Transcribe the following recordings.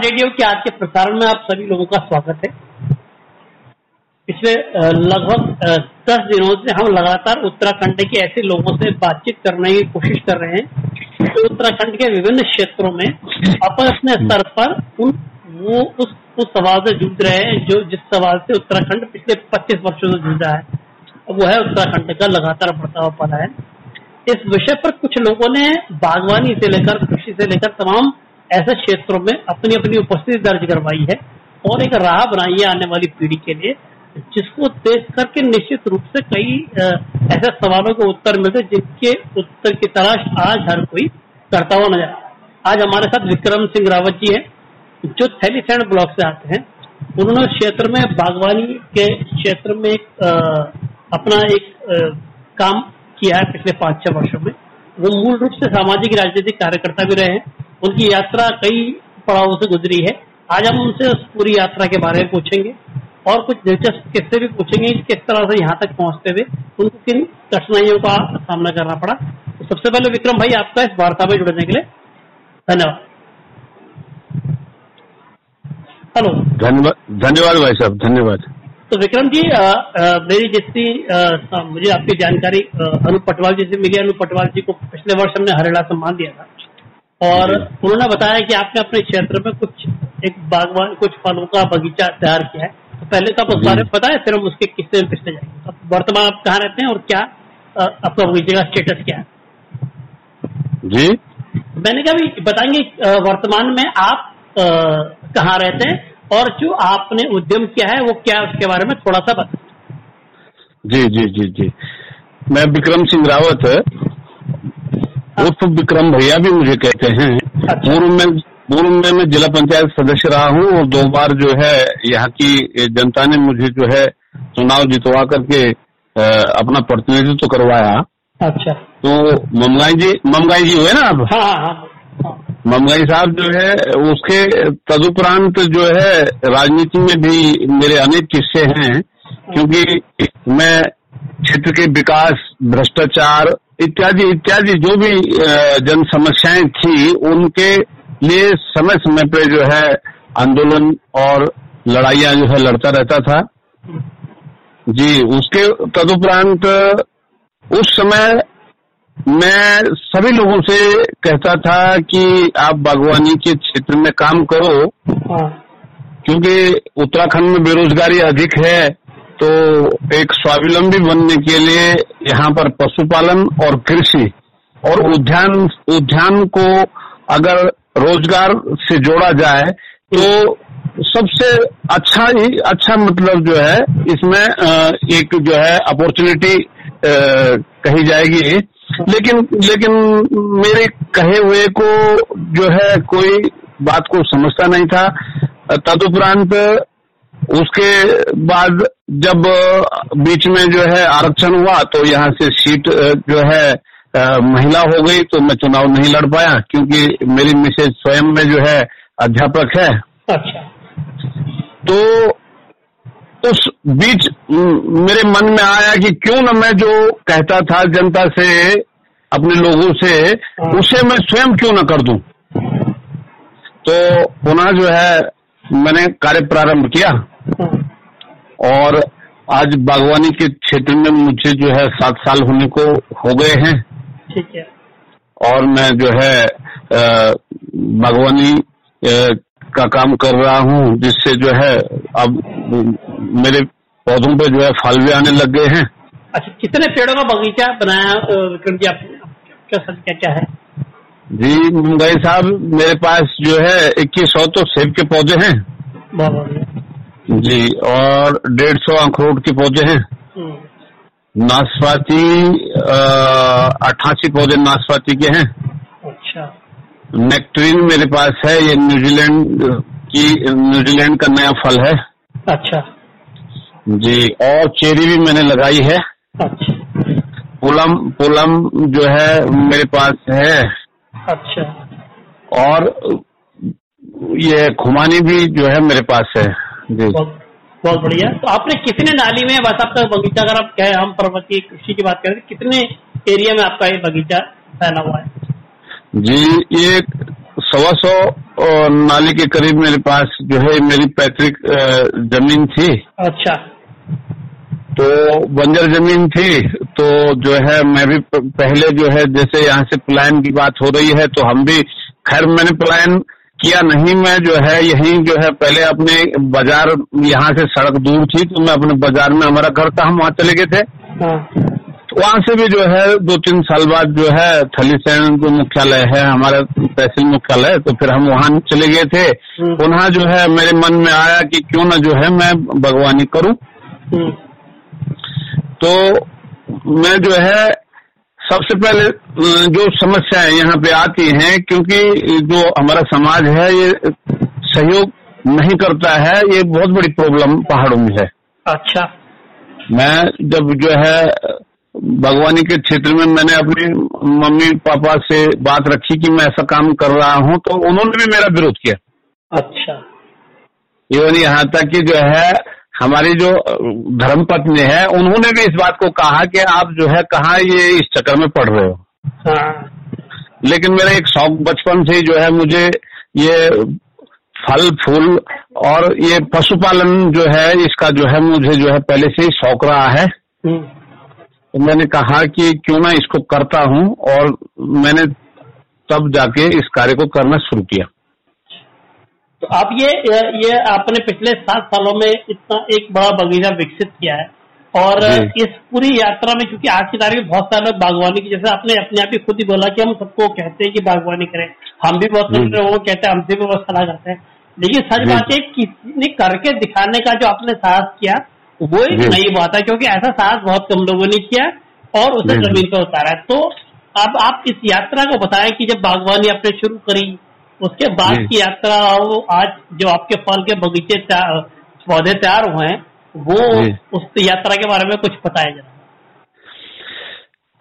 Radio के आज के प्रसारण में आप सभी लोगों का स्वागत है। पिछले लगभग दस दिनों से हम लगातार उत्तराखंड के ऐसे लोगों से बातचीत करने की कोशिश कर रहे हैं। जो उत्तराखंड के विभिन्न क्षेत्रों में अपन अपने स्तर पर उन, वो, उस उस सवाल से जूझ रहे हैं जो, जिस सवाल से उत्तराखंड पिछले 25 वर्षों से जूझ रहा है वो है उत्तराखंड का लगातार बढ़ता हुआ पलायन इस विषय पर कुछ लोगों ने बागवानी से लेकर कृषि से लेकर तमाम ऐसे क्षेत्रों में अपनी अपनी उपस्थिति दर्ज करवाई है और एक राह बनाई है आने वाली पीढ़ी के लिए जिसको देख करके निश्चित रूप से कई ऐसे सवालों के उत्तर मिलते जिनके उत्तर की तलाश आज हर कोई करता हुआ नज़र आज हमारे साथ विक्रम सिंह रावत जी हैं जो थैलीसैंड ब्लॉक से आते हैं। उन्होंने क्षेत्र में बागवानी के क्षेत्र में एक आ, अपना एक आ, काम किया है पिछले पाँच छह वर्षों में। वो मूल रूप से सामाजिक राजनीतिक कार्यकर्ता भी रहे हैं। उनकी यात्रा कई पड़ावों से गुजरी है। आज हम उनसे उस पूरी यात्रा के बारे में पूछेंगे और कुछ दिलचस्प किस्से भी पूछेंगे किस तरह से यहाँ तक पहुँचते हुए उनको किन कठिनाइयों का सामना करना पड़ा। तो सबसे पहले विक्रम भाई आपका इस वार्ता में जुड़ने के लिए धन्यवाद। हेलो। धन्यवाद भाई साहब धन्यवाद। तो विक्रम जी आ, आ, मेरी जितनी मुझे आपकी जानकारी अनु पटवाल जी से मिली। अनु पटवाल जी को पिछले वर्ष हमने हरियाणा सम्मान दिया था। और उन्होंने बताया कि आपने अपने क्षेत्र में कुछ एक बागवान कुछ फलों का बगीचा तैयार किया है। तो पहले तो आप उस बारे में बताए फिर हम उसके किस्से में पिछले जाएँगे। तो वर्तमान आप कहाँ रहते हैं और क्या आपका बगीचे का स्टेटस क्या है? जी। मैंने कहा भी बताएँगे वर्तमान में आप कहाँ रहते हैं और जो आपने उद्यम किया है वो क्या उसके बारे में थोड़ा सा बताए। जी जी जी जी। मैं विक्रम सिंह रावत उर्फ़ विक्रम भैया भी मुझे कहते हैं। अच्छा। पूर्व में पूर्व में मैं जिला पंचायत सदस्य रहा हूँ और दो बार जो है यहाँ की जनता ने मुझे जो है चुनाव जितवा करके अपना प्रतिनिधित्व तो करवाया। अच्छा। तो ममगाई जी ममगाई जी हुए ना अब हाँ, हाँ, हाँ, ममगाई साहब जो है उसके तदुपरांत जो है राजनीति में भी मेरे अनेक किस्से हैं क्योंकि मैं क्षेत्र के विकास भ्रष्टाचार इत्यादि इत्यादि जो भी जन समस्याएँ थी उनके लिए समय समय पे जो है आंदोलन और लड़ाइया जो है लड़ता रहता था जी उसके तदुपरांत उस समय मैं सभी लोगों से कहता था कि आप बागवानी के क्षेत्र में काम करो हाँ। क्योंकि उत्तराखंड में बेरोजगारी अधिक है तो एक स्वावलंबी बनने के लिए यहाँ पर पशुपालन और कृषि और उद्यान उद्यान को अगर रोज़गार से जोड़ा जाए तो सबसे अच्छा ही अच्छा मतलब जो है, इसमें एक जो है अपॉर्चुनिटी कही जाएगी। लेकिन लेकिन मेरे कहे हुए को जो है कोई बात को समझता नहीं था। तदुपरांत उसके बाद जब बीच में जो है आरक्षण हुआ तो यहाँ से सीट जो है महिला हो गई तो मैं चुनाव नहीं लड़ पाया क्योंकि मेरी मिसेज स्वयं में जो है अध्यापक है। अच्छा। तो उस बीच मेरे मन में आया कि क्यों न मैं जो कहता था जनता से अपने लोगों से हाँ। उसे मैं स्वयं क्यों न कर दूँ? तो पुनः जो है मैंने कार्य प्रारंभ किया। और आज बागवानी के क्षेत्र में मुझे जो है सात साल होने को हो गए हैं। ठीक है। और मैं जो है बागवानी का काम कर रहा हूँ जिससे जो है अब मेरे पौधों पे जो है फल भी आने लग गए हैं। अच्छा कितने पेड़ों का बगीचा बनाया विक्रम जी आप क्या क्या क्या है? जी मुंगई साहब मेरे पास जो है इक्कीस सौ तो सेब के पौधे हैं। जी और डेढ़ सौ अखरोट के पौधे हैं। हम्म। नाशपाती अट्ठासी पौधे नाशपाती के हैं। अच्छा। नेक्ट्रीन मेरे पास है ये न्यूजीलैंड की न्यूजीलैंड का नया फल है। अच्छा। जी और चेरी भी मैंने लगाई है। अच्छा। पुलम पुलम जो है मेरे पास है। अच्छा। और ये खुमानी भी जो है मेरे पास है। बहुत बढ़िया। तो आपने कितने नाली में बस आपका बगीचा अगर आप कहे हम पर्वतीय कृषि की बात करें कितने एरिया में आपका ये बगीचा फैला हुआ है? जी ये सवा सौ नाली के करीब मेरे पास जो है मेरी पैतृक ज़मीन थी। अच्छा। तो बंजर ज़मीन थी तो जो है मैं भी पहले जो है जैसे यहाँ से पलायन की बात हो रही है तो हम भी खैर मैंने पलायन किया नहीं मैं जो है यही जो है पहले अपने बाज़ार यहाँ से सड़क दूर थी तो मैं अपने बाज़ार में हमारा घर था हम वहाँ चले गए थे। हाँ। वहाँ से भी जो है दो तीन साल बाद जो है थली सैन जो मुख्यालय है हमारा तहसील मुख्यालय तो फिर हम वहाँ चले गए थे। हम्म। पुनः जो है मेरे मन में आया कि क्यों ना जो है मैं बागवानी करूँ। हम्म, तो मैं जो है सबसे पहले जो समस्याएँ यहाँ पे आती हैं क्योंकि जो हमारा समाज है ये सहयोग नहीं करता है ये बहुत बड़ी प्रॉब्लम पहाड़ों में है। अच्छा। मैं जब जो है बागवानी के क्षेत्र में मैंने अपने मम्मी पापा से बात रखी कि मैं ऐसा काम कर रहा हूँ तो उन्होंने भी मेरा विरोध किया। अच्छा। इवन यहाँ तक कि जो है हमारी जो धर्म पत्नी है उन्होंने भी इस बात को कहा कि आप जो है कहा ये इस चक्कर में पढ़ रहे हो? हाँ। लेकिन मेरा एक शौक बचपन से ही जो है मुझे ये फल फूल और ये पशुपालन जो है इसका जो है मुझे जो है पहले से ही शौक रहा है। हम्म, तो मैंने कहा कि क्यों ना इसको करता हूँ और मैंने तब जाके इस कार्य को करना शुरू किया। तो आप ये ये आपने पिछले सात सालों में इतना एक बड़ा बगीचा विकसित किया है। और इस पूरी यात्रा में क्योंकि आज की तारीख में बहुत सारे लोग बागवानी की जैसे आपने अपने आप ही खुद ही बोला कि हम सबको कहते हैं कि बागवानी करें। हम भी बहुत। लोगों कहते हैं हमसे भी बहुत सलाह करते हैं। लेकिन सच बात है किसी ने करके दिखाने का जो आपने साहस किया वो एक नई बात है क्योंकि ऐसा साहस बहुत कम लोगों ने किया और उसे ज़मीन पर उतारा है। तो अब आप इस यात्रा को बताएँ कि जब बागवानी आपने शुरू करी उसके बाद की यात्रा और आज जो आपके फल के बगीचे पौधे तैयार हुए हैं वो उस यात्रा के बारे में कुछ बताया जरा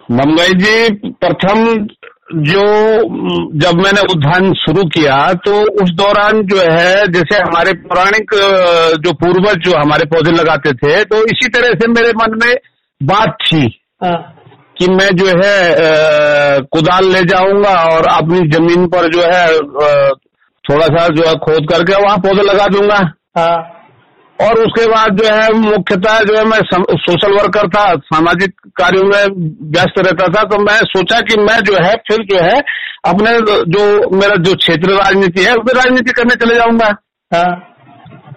मुंबई जी प्रथम जो जब मैंने उद्यान शुरू किया तो उस दौरान जो है जैसे हमारे पौराणिक जो पूर्वज जो हमारे पौधे लगाते थे तो इसी तरह से मेरे मन में बात थी। हाँ। कि मैं जो है कुदाल ले जाऊँगा और अपनी ज़मीन पर जो है थोड़ा सा जो है खोद करके वहाँ पौधे लगा दूँगा। हाँ। और उसके बाद जो है मुख्यतः जो है मैं सम, सोशल वर्कर था सामाजिक कार्यों में व्यस्त रहता था तो मैं सोचा कि मैं जो है फिर जो है अपने जो मेरा जो क्षेत्र राजनीति है उसमें राजनीति करने चले जाऊँगा। हाँ।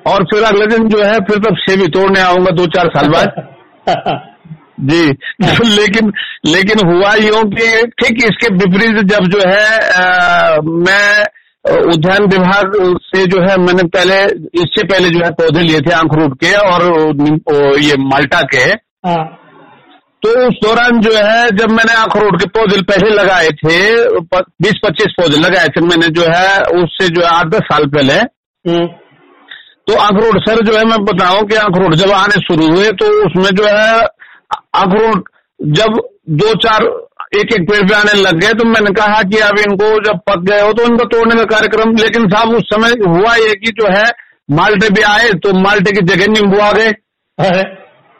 और फिर अगले दिन जो है फिर तब सेवी तोड़ने आऊँगा दो चार साल बाद। जी। तो लेकिन लेकिन हुआ यूँ कि ठीक इसके विपरीत जब जो है अ, मैं उद्यान विभाग से जो है मैंने पहले इससे पहले जो है पौधे लिए थे आंखरूट के और ये माल्टा के। हाँ। तो उस दौरान जो है जब मैंने अखरोट के पौधे पहले लगाए थे बीस पच्चीस पौधे लगाए थे मैंने जो है उससे जो है आठ दस साल पहले। हम्म, तो अखरोट सर जो है मैं बताऊँ कि अखरोट जब आने शुरू हुए तो उसमें जो है अखरोट जब दो चार एक एक पेड़ पे आने लग गए तो मैंने कहा कि अब इनको जब पक गए हो तो इनको तोड़ने का कार्यक्रम लेकिन साहब उस समय हुआ ये कि जो है माल्टे भी आए तो माल्टे की जगह नींबू आ गए।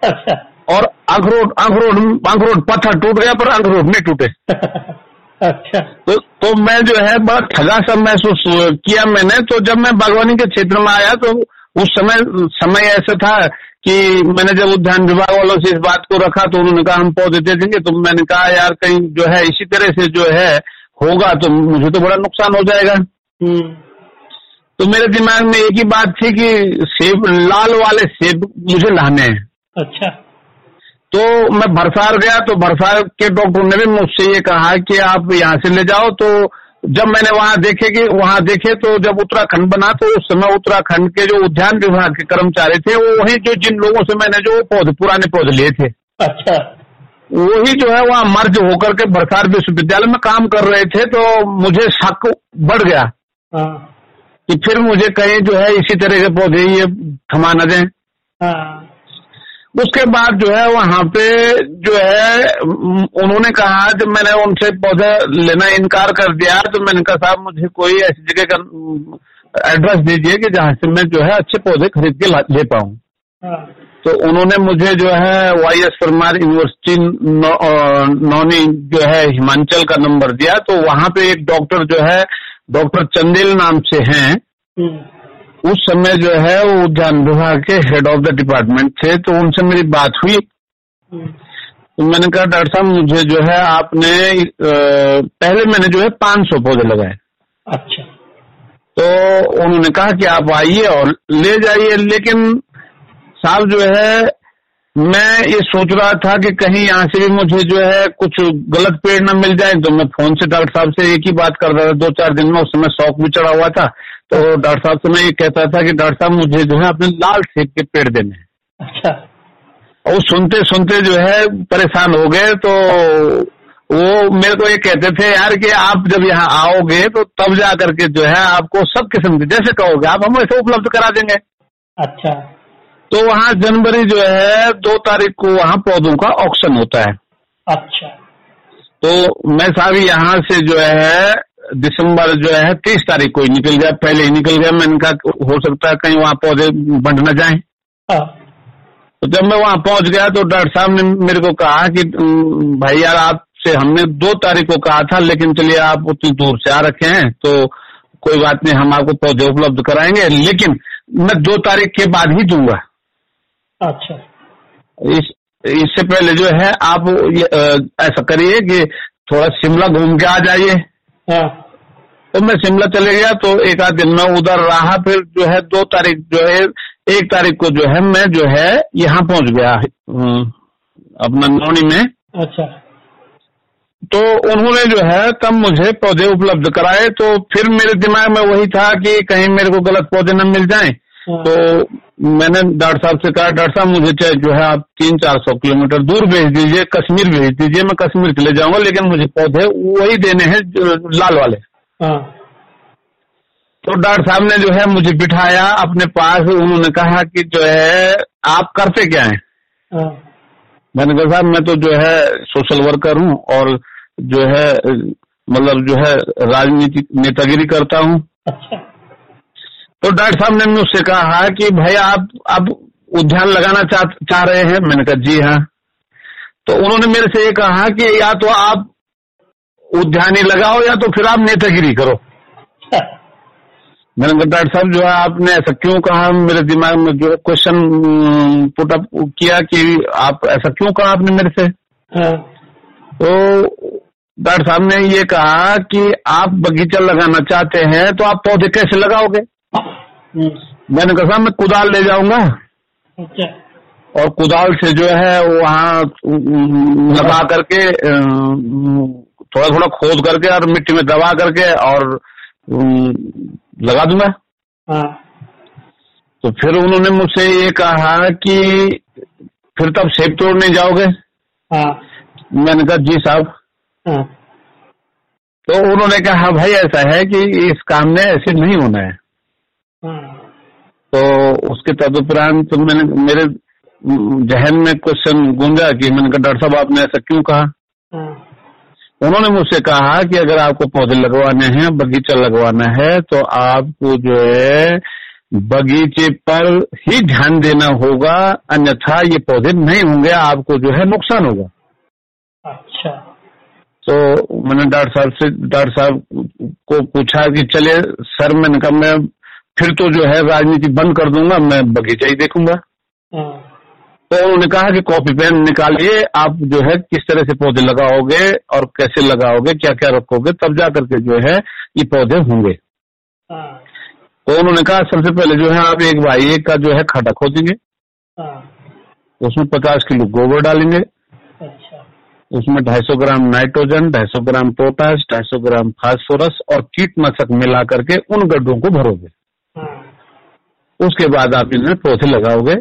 अच्छा और अखरोट अखरोट अखरोट पत्थर टूट गया पर अखरोट नहीं टूटे। अच्छा। तो तो मैं जो है बड़ा ठगा सा महसूस किया मैंने। तो जब मैं बागवानी के क्षेत्र में आया तो उस समय समय ऐसा था कि मैंने जब उद्यान विभाग वालों से इस बात को रखा तो उन्होंने कहा हम पौधे दे देंगे। तो मैंने कहा यार कहीं जो है इसी तरह से जो है होगा तो मुझे तो बड़ा नुकसान हो जाएगा। हम्म, तो मेरे दिमाग में एक ही बात थी कि सेब लाल वाले सेब मुझे लाने हैं। अच्छा। तो मैं भरसार गया तो भरसार के डॉक्टर ने भी मुझसे ये कहा कि आप यहाँ से ले जाओ तो जब मैंने वहाँ देखे कि वहाँ देखे तो जब उत्तराखंड बना तो उस समय उत्तराखंड के जो उद्यान विभाग के कर्मचारी थे वो वही जो जिन लोगों से मैंने जो पौधे पुराने पौधे लिए थे। अच्छा। वही जो है वहाँ मर्ज होकर के भरसार विश्वविद्यालय में काम कर रहे थे तो मुझे शक बढ़ गया। हाँ। कि फिर मुझे कहीं जो है इसी तरह के पौधे ये थमा न दें। हाँ। उसके बाद जो है वहाँ पे जो है उन्होंने कहा जब मैंने उनसे पौधे लेना इनकार कर दिया तो मैंने कहा साहब मुझे कोई ऐसी जगह का एड्रेस दीजिए कि जहाँ से मैं जो है अच्छे पौधे खरीद के ले पाऊँ। हाँ। तो उन्होंने मुझे जो है Y S Parmar university Nauni जो है हिमाचल का नंबर दिया। तो वहाँ पे एक डॉक्टर जो है डॉक्टर चंदेल नाम से हैं। हम्म, उस समय जो है वो उद्यान विभाग के हेड ऑफ़ द डिपार्टमेंट थे तो उनसे मेरी बात हुई। तो मैंने कहा डॉक्टर साहब मुझे जो है आपने पहले मैंने जो है 500 पौधे लगाए। अच्छा। तो उन्होंने कहा कि आप आइए और ले जाइए लेकिन साहब जो है मैं ये सोच रहा था कि कहीं यहाँ से भी मुझे जो है कुछ गलत पेड़ न मिल जाए तो मैं फ़ोन से डॉक्टर साहब से एक ही बात कर रहा था। दो चार दिन में उस समय शौक भी चढ़ा हुआ था। तो डॉक्टर साहब से मैं ये कहता था कि डॉक्टर साहब मुझे जो है अपने लाल सेब के पेड़ देने हैं। अच्छा। और सुनते सुनते जो है परेशान हो गए तो वो मेरे को ये कहते थे यार कि आप जब यहाँ आओगे तो तब जा करके जो है आपको सब किस्म के जैसे कहोगे आप हम ऐसे उपलब्ध करा देंगे। अच्छा। तो वहाँ जनवरी जो है दो तारीख को वहाँ पौधों का ऑक्शन होता है। अच्छा। तो मैं साहब यहाँ से जो है दिसंबर जो है तीस तारीख को ही निकल गया। पहले ही निकल गया। मैंने कहा हो सकता है कहीं वहाँ पौधे बंट न जाए। हाँ, तो जब मैं वहाँ पहुँच गया तो डॉक्टर साहब ने मेरे को कहा कि भाई यार आपसे हमने दो तारीख को कहा था लेकिन चलिए आप उतनी दूर से आ रखे हैं तो कोई बात नहीं हम आपको पौधे उपलब्ध कराएँगे लेकिन मैं दो तारीख के बाद ही दूँगा। अच्छा। इस इससे पहले जो है आप ये, ऐसा करिए कि थोड़ा शिमला घूम के आ जाइए। तो मैं शिमला चले गया तो एक आध दिन में उधर रहा फिर जो है दो तारीख जो है एक तारीख को जो है मैं जो है यहाँ पहुँच गया अपना नौनी में। अच्छा। तो उन्होंने जो है तब मुझे पौधे उपलब्ध कराए तो फिर मेरे दिमाग में वही था कि कहीं मेरे को गलत पौधे न मिल जाएँ। हाँ, तो मैंने डॉक्टर साहब से कहा डॉक्टर साहब मुझे चाहे जो है आप तीन चार सौ किलोमीटर दूर भेज दीजिए कश्मीर भेज दीजिए मैं कश्मीर के चले जाऊँगा लेकिन मुझे पौधे वही देने हैं लाल वाले. हाँ, तो डॉक्टर साहब ने जो है मुझे बिठाया अपने पास उन्होंने कहा कि जो है आप करते क्या है? हाँ, मैंने कहा साहब मैं तो जो है सोशल वर्कर हूँ और जो है मतलब जो है राजनीतिक नेतागिरी करता हूँ। अच्छा। तो डॉक्टर साहब ने मुझसे कहा कि भाई आप अब उद्यान लगाना चाह चाह रहे हैं? मैंने कहा जी हाँ। तो उन्होंने मेरे से ये कहा कि या तो आप उद्यान ही लगाओ या तो फिर आप नेतागिरी करो। मैंने कहा डॉक्टर साहब जो है आपने ऐसा क्यों कहा? मेरे दिमाग में जो क्वेश्चन पुट अप किया कि आप ऐसा क्यों कहा आपने मेरे से? हाँ, तो डॉक्टर साहब ने ये कहा कि आप बगीचा लगाना चाहते हैं तो आप पौधे कैसे लगाओगे? मैंने कहा साहब मैं कुदाल ले जाऊँगा। अच्छा। और कुदाल से जो है वहाँ लगा करके थोड़ा थोड़ा खोद करके और मिट्टी में दबा करके और लगा दूँगा। हाँ, तो फिर उन्होंने मुझसे ये कहा कि फिर तब सेब तोड़ने जाओगे? हाँ, मैंने कहा जी साहब। हाँ, तो उन्होंने कहा भाई ऐसा है कि इस काम में ऐसे नहीं होना हाँ, तो उसके तदुपरांत तो मैंने मेरे जहन में क्वेश्चन गूंजा कि मैंने कहा डॉक्टर साहब आपने ऐसा क्यों कहा? उन्होंने मुझसे कहा कि अगर आपको पौधे लगवाने हैं बगीचा लगवाना है तो आपको जो है बगीचे पर ही ध्यान देना होगा अन्यथा ये पौधे नहीं होंगे आपको जो है नुकसान होगा। अच्छा। तो मैंने डॉक्टर साहब से डॉक्टर साहब को पूछा कि चले सर मैंने कहा मैं फिर तो जो है राजनीति बंद कर दूँगा मैं बगीचा ही देखूँगा। हाँ, तो उन्होंने कहा कि कॉपी पेन निकालिए आप जो है किस तरह से पौधे लगाओगे और कैसे लगाओगे क्या क्या रखोगे तब जा करके जो है ये पौधे होंगे। हाँ, तो उन्होंने कहा सबसे पहले जो है आप एक बाई एक का जो है खड्डा खोदेंगे। हाँ, उसमें पचास किलो गोबर डालेंगे। अच्छा। उसमें ढाई सौ gram nitrogen 250 gram potash 250 gram phosphorus और कीटनाशक मिला करके उन गड्ढों को भरोगे। उसके बाद आप इनमें पौधे लगाओगे।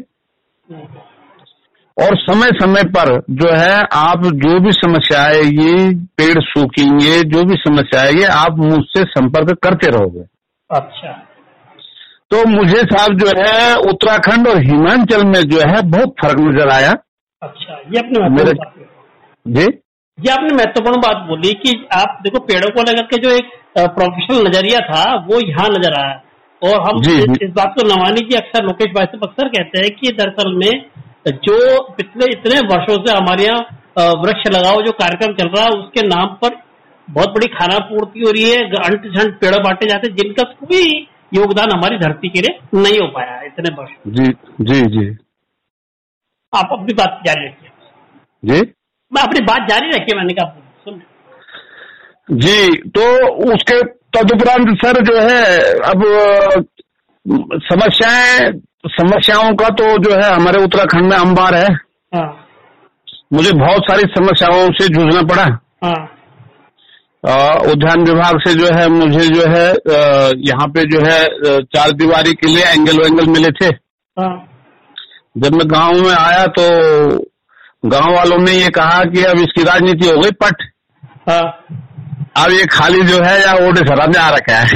और समय समय पर जो है आप जो भी समस्या आएगी पेड़ सूखेंगे जो भी समस्या आएगी आप मुझसे संपर्क करते रहोगे। अच्छा। तो मुझे साहब जो है उत्तराखंड और हिमाचल में जो है बहुत फ़र्क नज़र आया। अच्छा ये अपने मेरे- जी? ये आपने महत्वपूर्ण बात बोली कि आप देखो पेड़ों को लेकर के जो एक प्रोफेशनल नज़रिया था वो यहाँ नज़र आया। और हम जी, इस। इस बात को नवानी की अक्सर लोकेश भाई साहब अक्सर कहते हैं कि दरअसल में जो पिछले इतने वर्षों से हमारे यहाँ वृक्ष लगाओ जो कार्यक्रम चल रहा है उसके नाम पर बहुत बड़ी खाना पूर्ति हो रही है अंट झंट पेड़ बांटे जाते हैं जिनका कोई योगदान हमारी धरती के लिए नहीं हो पाया है इतने वर्ष। जी जी जी। आप अपनी बात जारी रखिए। जी? मैं अपनी बात जारी रखिए मैंने कहा सुन। जी तो उसके तदुपरांत सर जो है अब समस्याएँ समस्याओं का तो जो है हमारे उत्तराखंड में अंबार है। हाँ। मुझे बहुत सारी समस्याओं से जूझना पड़ा। हाँ। उद्यान विभाग से जो है मुझे जो है यहाँ पे जो है चार दीवारी के लिए एंगल वेंगल मिले थे। हाँ। जब मैं गाँव में आया तो गाँव वालों ने ये कहा कि अब इसकी राजनीति हो गई पट। हाँ। अब ये खाली जो है या ओडे शराब में आ रखा है।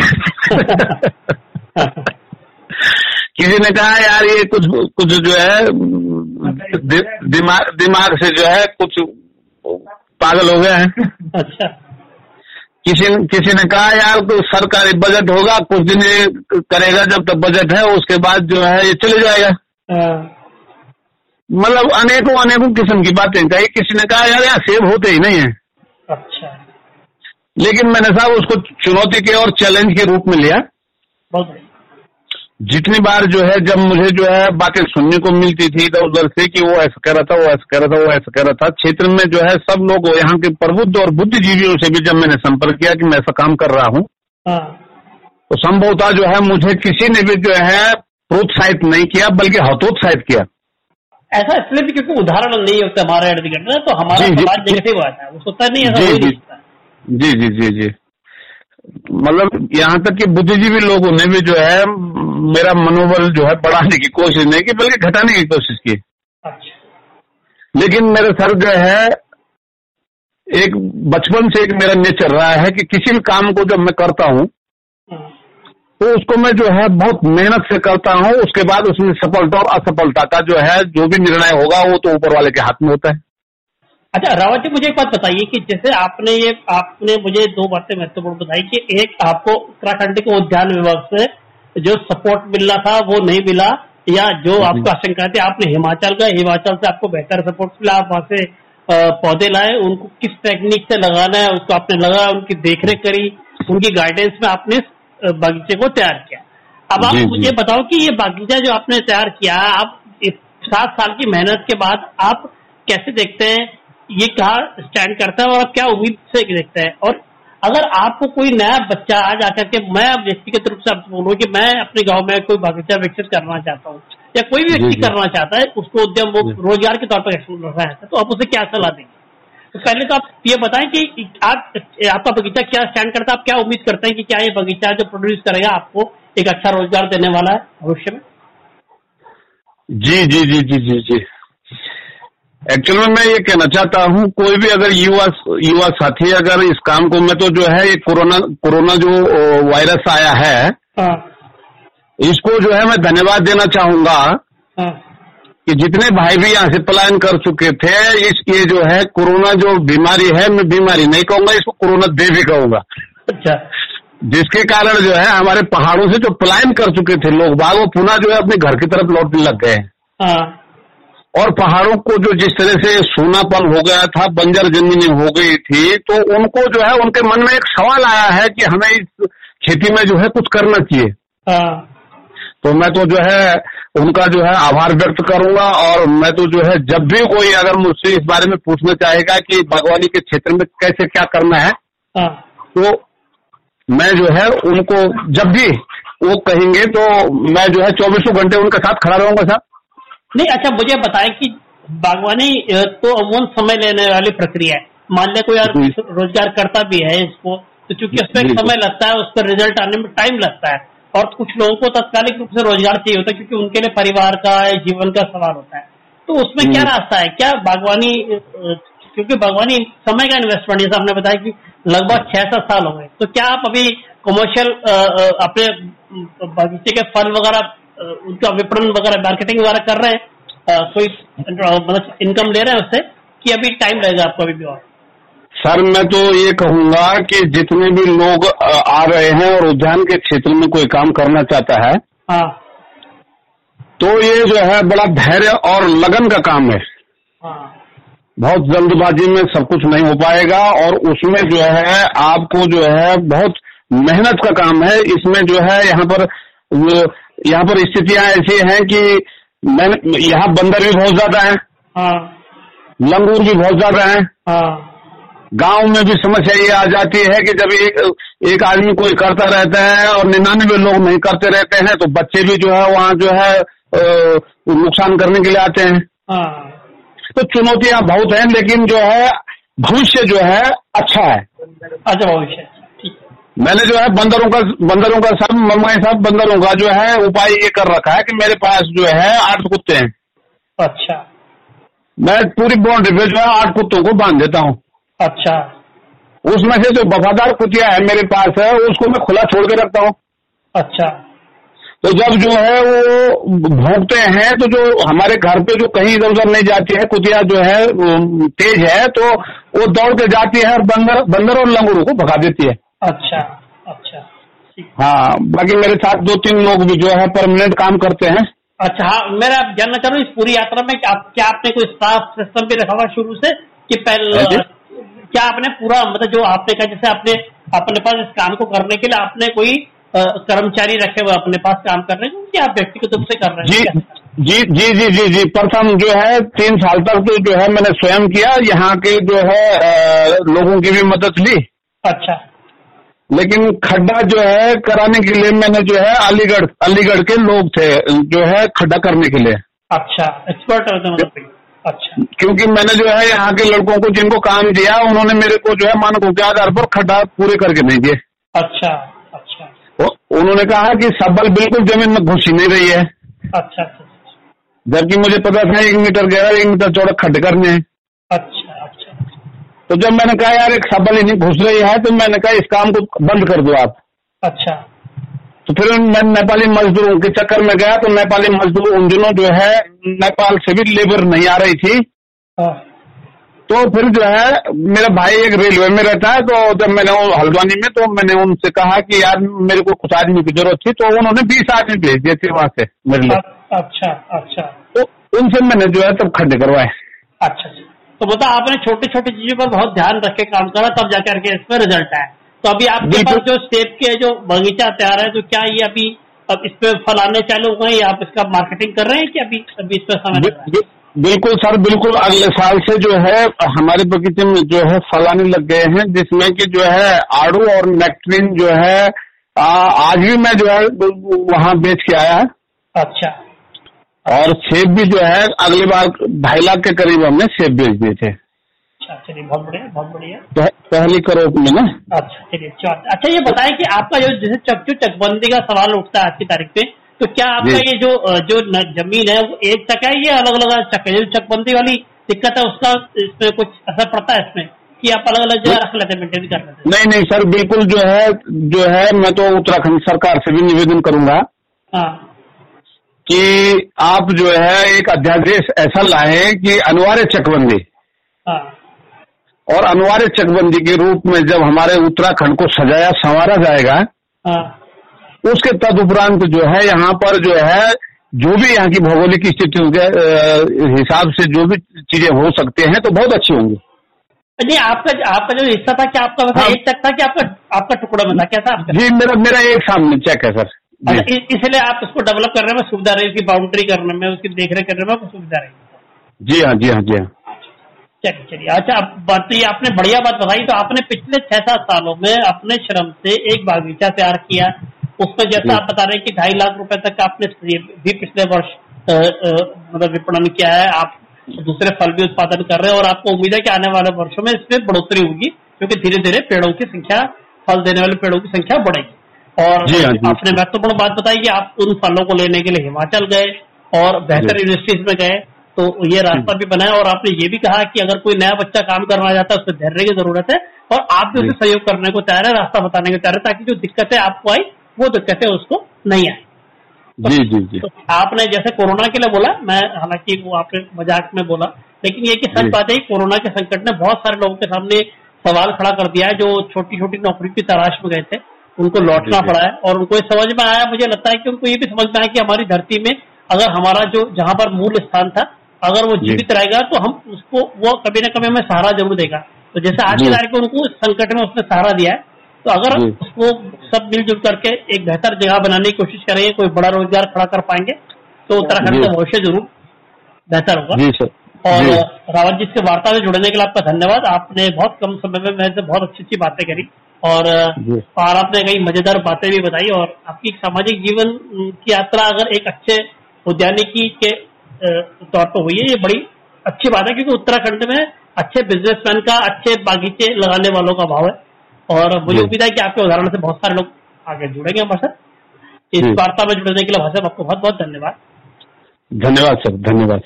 किसी ने कहा यार ये कुछ कुछ जो है दि, दिमाग दिमाग से जो है कुछ पागल हो गया है। अच्छा। किसी किसी ने कहा यार तो सरकारी बजट होगा कुछ दिन ये करेगा जब तक बजट है उसके बाद जो है ये चले जाएगा। हाँ, मतलब अनेकों अनेकों किस्म की बातें कही किसी ने कहा यार यहाँ सेब होते ही नहीं है। अच्छा। लेकिन मैंने साहब उसको चुनौती के और चैलेंज के रूप में लिया। जितनी बार जो है जब मुझे जो है बातें सुनने को मिलती थी इधर उधर से कि वो ऐसा कह रहा था वो ऐसा कह रहा था वो ऐसा कह रहा था क्षेत्र में जो है सब लोग यहाँ के प्रबुद्ध और बुद्धिजीवियों से भी जब मैंने संपर्क किया कि मैं ऐसा काम कर रहा हूँ हाँ। तो संभवतः जो है मुझे किसी ने भी जो है प्रोत्साहित नहीं किया बल्कि हतोत्साहित किया। ऐसा इसलिए भी क्योंकि उदाहरण नहीं होता हमारे तो हमारा। समाज नेगेटिव आता है। वो सोचता नहीं ऐसा जी, जी। जी जी। मतलब यहाँ तक कि बुद्धिजीवी लोगों ने भी जो है मेरा मनोबल जो है बढ़ाने की कोशिश नहीं की बल्कि घटाने की कोशिश की। अच्छा। लेकिन मेरे सर जो है एक बचपन से एक मेरा नेचर रहा है कि किसी भी काम को जब मैं करता हाँ, तो उसको मैं जो है बहुत मेहनत से करता हूँ उसके बाद उसमें सफलता और असफलता का जो है जो भी निर्णय होगा वो तो ऊपर वाले के हाथ में होता है। अच्छा रावत जी मुझे एक बात बताइए कि जैसे आपने ये आपने मुझे दो बातें महत्वपूर्ण बताई कि एक आपको उत्तराखंड के उद्यान विभाग से जो सपोर्ट मिलना था वो नहीं मिला या जो आपको आशंका थी आपने हिमाचल का हिमाचल से आपको बेहतर सपोर्ट मिला आप वहाँ से पौधे लाए उनको किस टेक्निक से लगाना है उसको आपने लगाया उनकी देखरेख करी उनकी गाइडेंस में आपने बगीचे को तैयार किया अब आप। मुझे बताओ कि ये बगीचा जो आपने तैयार किया आप सात साल की मेहनत के बाद आप कैसे देखते हैं ये कहा स्टैंड करता है और आप क्या उम्मीद से देखते हैं। और अगर आपको कोई नया बच्चा आज आकर के मैं व्यक्तिगत रूप से आपसे बोलूँ कि मैं अपने गाँव में कोई बगीचा विकसित करना चाहता हूँ या कोई भी व्यक्ति करना चाहता है उसको उद्यम वो रोज़गार के तौर पर चाहता है तो आप उसे क्या सलाह देंगे? तो पहले तो आप ये बताएँ कि आप आपका बगीचा क्या स्टैंड करता है आप क्या उम्मीद करते हैं कि क्या ये बगीचा जो प्रोड्यूस करेगा आपको एक अच्छा रोज़गार देने वाला है भविष्य में? जी जी जी जी जी जी। एक्चुअल में मैं ये कहना चाहता हूँ कोई भी अगर युवा युवा साथी अगर इस काम को मैं तो जो है ये कोरोना कोरोना जो वायरस आया है हाँ। इसको जो है मैं धन्यवाद देना चाहूँगा हाँ। कि जितने भाई भी यहाँ से पलायन कर चुके थे इस ये जो है कोरोना जो बीमारी है मैं बीमारी नहीं कहूँगा इसको कोरोना देवी कहूँगा। अच्छा। जिसके कारण जो है हमारे पहाड़ों से जो पलायन कर चुके थे लोग बाग वो पुनः जो है अपने घर की तरफ़ लौटने लग गए। हाँ। और पहाड़ों को जो जिस तरह से सोनापन हो गया था बंजर जमीनें हो गई थी तो उनको जो है उनके मन में एक सवाल आया है कि हमें इस खेती में जो है कुछ करना चाहिए। हाँ। तो मैं तो जो है उनका जो है आभार व्यक्त करूँगा और मैं तो जो है जब भी कोई अगर मुझसे इस बारे में पूछना चाहेगा कि बागवानी के क्षेत्र में कैसे क्या करना है हाँ। तो मैं जो है उनको जब भी वो कहेंगे तो मैं जो है चौबीसों घंटे उनके साथ खड़ा रहूँगा साहब नहीं अच्छा मुझे बताएँ कि बागवानी तो अमूमन समय लेने वाली प्रक्रिया है? मान लिया कोई यार रोज़गार करता भी है इसको तो चूँकि उसमें। समय लगता है उस पर रिज़ल्ट आने में टाइम लगता है। और कुछ लोगों को तत्कालिक रूप से रोज़गार चाहिए होता है क्योंकि उनके लिए परिवार का जीवन का सवाल होता है। तो उसमें क्या। रास्ता है? क्या बागवानी क्योंकि बागवानी समय का इन्वेस्टमेंट जैसे आपने बताया कि लगभग छह सात साल हो गए। तो क्या आप अभी कमर्शियल अपने बगीचे के फल वगैरह उनका विपणन वगैरह मार्केटिंग वगैरह कर रहे हैं। कोई मतलब इनकम ले रहे हैं उससे कि अभी टाइम रहेगा आपको अभी भी और। सर मैं तो ये कहूँगा कि जितने भी लोग आ रहे हैं और उद्यान के क्षेत्र में कोई काम करना चाहता है हाँ। तो ये जो है बड़ा धैर्य और लगन का काम है। हाँ। बहुत जल्दबाजी में सब कुछ नहीं हो पाएगा और उसमें जो है आपको जो है बहुत मेहनत का काम है। इसमें जो है यहाँ पर यहाँ पर स्थितियाँ ऐसी हैं कि मैंने यहाँ बंदर भी बहुत ज़्यादा है। हाँ। लंगूर भी बहुत ज़्यादा है। हाँ। गाँव में भी समस्या ये आ जाती है कि जब एक एक आदमी कोई करता रहता है और निन्यानवे लोग नहीं करते रहते हैं तो बच्चे भी जो है वहाँ जो है नुकसान करने के लिए आते हैं। हाँ। तो चुनौतियाँ बहुत हैं लेकिन जो है भविष्य जो है अच्छा है। अच्छा भविष्य मैंने जो है बंदरों का बंदरों का सब मम्माई साहब बंदरों का जो है उपाय ये कर रखा है कि मेरे पास जो है आठ कुत्ते हैं। अच्छा। मैं पूरी बाउंड्री पे जो है आठ कुत्तों को बाँध देता हूँ। अच्छा। उसमें से जो वफादार कुतिया है मेरे पास है उसको मैं खुला छोड़ के रखता हूँ। अच्छा। तो जब जो है वो भोंकते हैं तो जो हमारे घर पे जो कहीं इधर उधर नहीं जाती है कुतिया जो है तेज है तो वो दौड़ के जाती है और बंदर बंदर और लंगूरों को भगा देती है। अच्छा अच्छा। हाँ बाकी मेरे साथ दो तीन लोग भी जो है परमानेंट काम करते हैं। अच्छा हाँ मेरा जानना चाह रहा हूँ इस पूरी यात्रा में क्या, क्या आपने कोई स्टाफ सिस्टम भी रखा हुआ शुरू से कि हाँ पहले क्या आपने पूरा मतलब जो आपने कहा जैसे आपने अपने पास इस काम को करने के लिए आपने कोई कर्मचारी रखे हुए अपने पास काम करने को कि आप व्यक्तिगत रूप से कर रहे हैं? जी जी जी जी जी प्रथम जो है तीन साल तक तो जो है मैंने स्वयं किया यहाँ के जो है लोगों की भी मदद ली। अच्छा। लेकिन खड्डा जो है कराने के लिए मैंने जो है अलीगढ़ अलीगढ़ के लोग थे जो है खड्डा करने के लिए। अच्छा एक्सपर्ट है मतलब अच्छा। क्योंकि मैंने जो है यहाँ के लड़कों को जिनको काम दिया उन्होंने मेरे को जो है मानकों के आधार पर खड्डा पूरे करके नहीं दिए। अच्छा अच्छा। उन्होंने कहा कि सबल बिल्कुल ज़मीन में घुस ही नहीं रही है। अच्छा अच्छा जबकि मुझे पता था एक मीटर गहरा एक मीटर चौड़ा खड्डे करने हैं। अच्छा अच्छा। तो जब मैंने कहा यार एक सबल ही घुस रही है तो मैंने कहा इस काम को बंद कर दो आप। अच्छा। तो फिर मैं नेपाली मजदूरों के चक्कर में गया तो नेपाली मजदूर उन दिनों जो है नेपाल से भी लेबर नहीं आ रही थी। हाँ, तो फिर जो है मेरा भाई एक रेलवे में रहता है तो जब मैंने हल्द्वानी में तो मैंने उनसे कहा कि यार मेरे को कुछ आदमी की ज़रूरत थी तो उन्होंने बीस आदमी भेज दिए थे वहाँ से मेरे लिए। अच्छा अच्छा। तो उनसे मैंने जो है तब खड्डे करवाए। अच्छा अच्छा। तो मतलब आपने छोटी छोटी चीज़ों पर बहुत ध्यान रख के काम करा तब जाकर के इसमें रिज़ल्ट आया। तो अभी आपके पास जो सेब के जो बगीचा तैयार है तो क्या ये अभी अब इस पे फल आने चालू हो गए या आप इसका मार्केटिंग कर रहे हैं कि अभी अभी इस पे समय है? बिल्कुल सर बिल्कुल अगले साल से जो है हमारे बगीचे में जो है फल आने लग गए हैं जिसमें कि जो है आड़ू और नेक्ट्रिन जो है आ, आज भी मैं जो है वहाँ बेच के आया। है अच्छा। और सेब भी जो है अगली बार ढाई लाख के करीब हमने सेब बेच दिए थे। अच्छा चलिए बहुत बढ़िया बहुत बढ़िया। पहली करोड़ में ना? अच्छा चलिए अच्छा ये बताएँ कि आपका जो जैसे चक जो चकबंदी का सवाल उठता है आज की तारीख पे तो क्या आपका ये जो जो ज़मीन है वो एक चक है या अलग अलग चक है? जो चकबंदी वाली दिक्कत है उसका इसमें कुछ असर पड़ता है इसमें? कि आप अलग अलग जगह रख लेते हैं मेंटेन कर लेते नहीं नहीं सर बिल्कुल जो है जो है मैं तो उत्तराखंड सरकार से भी निवेदन करूँगा। हाँ। कि आप जो है एक अध्यादेश ऐसा लाए कि अनिवार्य चकबंदी। हाँ। और अनिवार्य चकबंदी के रूप में जब हमारे उत्तराखंड को सजाया संवारा जाएगा हाँ। उसके तदुपरांत जो है यहाँ पर जो है जो भी यहाँ की भौगोलिक स्थितियों के हिसाब से जो भी चीज़ें हो सकते हैं तो बहुत अच्छी होंगी। नहीं आपका आपका जो हिस्सा था क्या आपका मतलब हाँ। एक चक था कि आपका आपका टुकड़ा था क्या था आपका? जी मेरा मेरा एक सामने चेक है सर। इसलिए आप उसको डेवलप करने में सुविधा रही उसकी बाउंड्री करने में उसकी देखरेख करने में आपको सुविधा रही। जी हाँ जी हाँ जी हाँ। चलिए चलिए। अच्छा अब बात ये आपने बढ़िया बात बताई तो आपने पिछले छह सात सालों में अपने श्रम से एक बागीचा तैयार किया। उसमें जैसा। आप बता रहे हैं कि ढाई लाख रुपए तक आपने भी पिछले वर्ष मतलब विपणन किया है। आप दूसरे फल भी उत्पादन कर रहे हैं और आपको उम्मीद है कि आने वाले वर्षों में इसमें बढ़ोतरी होगी क्योंकि धीरे धीरे पेड़ों की संख्या फल देने वाले पेड़ों की संख्या बढ़ेगी। और जी हाँ, जी। आपने महत्वपूर्ण बात बताई कि आप उन फलों को लेने के लिए हिमाचल गए और बेहतर। यूनिवर्सिटीज में गए तो ये रास्ता भी बनाया और आपने ये भी कहा कि अगर कोई नया बच्चा काम करना चाहता है उसमें धैर्य की ज़रूरत है और आप भी उसे सहयोग करने को तैयार है रास्ता बताने को तैयार है ताकि जो दिक्कतें आपको आई वो दिक्कतें उसको नहीं आए जी जी जी। तो आपने जैसे कोरोना के लिए बोला मैं हालाँकि वो आपने मज़ाक में बोला लेकिन ये कि सच बात है कोरोना के संकट ने बहुत सारे लोगों के सामने सवाल खड़ा कर दिया है जो छोटी छोटी नौकरी की तलाश में गए थे। उनको लौटना। पड़ा है और उनको ये समझ में आया मुझे लगता है कि उनको ये भी समझ में आया कि हमारी धरती में अगर हमारा जो जहाँ पर मूल स्थान था अगर वो जीवित रहेगा तो हम उसको वो कभी ना कभी हमें सहारा ज़रूर देगा। तो जैसे आज की तारीख में उनको संकट में उसने सहारा दिया है तो अगर उसको सब मिलजुल करके एक बेहतर जगह बनाने की कोशिश करेंगे कोई बड़ा रोज़गार खड़ा कर पाएँगे तो उत्तराखंड का भविष्य ज़रूर बेहतर होगा। जी सर। और रावत जी से वार्ता में जुड़ने के लिए आपका धन्यवाद। आपने बहुत कम समय में मेरे से बहुत अच्छी अच्छी बातें करी। और और आपने कई मज़ेदार बातें भी बताई और आपकी सामाजिक जीवन की यात्रा अगर एक अच्छे उद्यानिकी के तौर पर हुई है ये बड़ी अच्छी बात है क्योंकि उत्तराखंड में अच्छे बिजनेसमैन का अच्छे बागीचे लगाने वालों का भाव है। और मुझे उम्मीद है कि आपके उदाहरण से बहुत सारे लोग आगे जुड़ेंगे हमारे साथ। इस वार्ता में जुड़ने के लिए भाषा आपको बहुत बहुत धन्यवाद। धन्यवाद सर धन्यवाद।